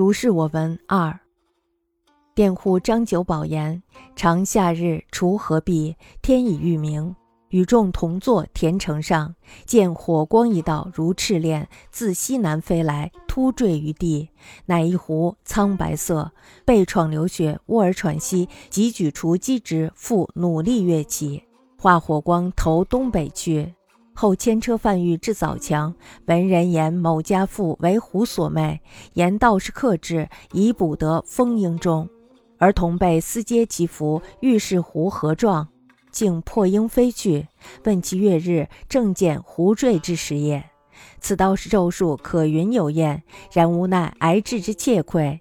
如是我闻二。佃户张九保言：常夏日锄禾毕，天已欲明，与众同坐田城上，见火光一道如赤练，自西南飞来，突坠于地，乃一壶苍白色，背创流血，卧而喘息，即举锄击之，复努力跃起，化火光投东北去。后牵车贩玉至枣强，闻人言某家妇为虎所魅，言道士克制，以补得丰英中。而同辈私接其服，欲是狐何状，竟破鹰飞去。问其月日，正见狐坠之时也。此道是咒术，可云有验，然无奈挨治之切愧，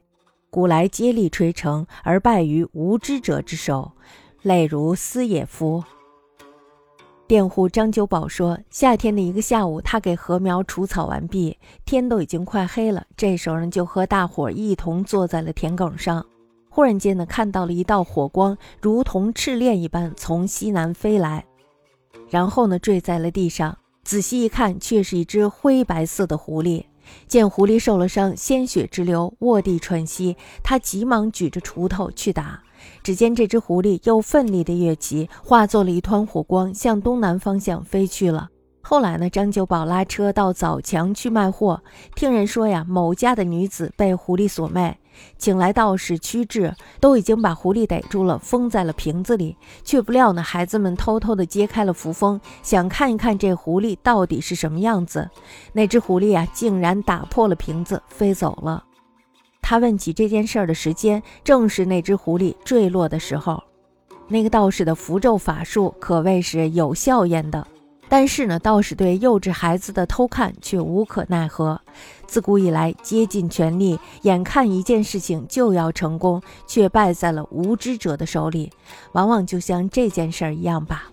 古来接力垂成，而败于无知者之手，类如斯也夫。佃户张九宝说，夏天的一个下午，他给禾苗除草完毕，天都已经快黑了。这时候呢，就和大伙一同坐在了田埂上。忽然间呢，看到了一道火光，如同赤练一般从西南飞来，然后呢坠在了地上。仔细一看，却是一只灰白色的狐狸。见狐狸受了伤，鲜血直流，卧地喘息。他急忙举着锄头去打，只见这只狐狸又奋力的跃起，化作了一团火光，向东南方向飞去了。后来呢，张九宝拉车到枣强去卖货，听人说呀，某家的女子被狐狸所卖。请来道士驱治，都已经把狐狸逮住了，封在了瓶子里。却不料呢，孩子们偷偷的揭开了符封，想看一看这狐狸到底是什么样子。那只狐狸啊，竟然打破了瓶子，飞走了。他问起这件事儿的时间，正是那只狐狸坠落的时候。那个道士的符咒法术可谓是有效验的。但是呢，道士对幼稚孩子的偷看却无可奈何。自古以来，竭尽全力，眼看一件事情就要成功，却败在了无知者的手里，往往就像这件事儿一样吧。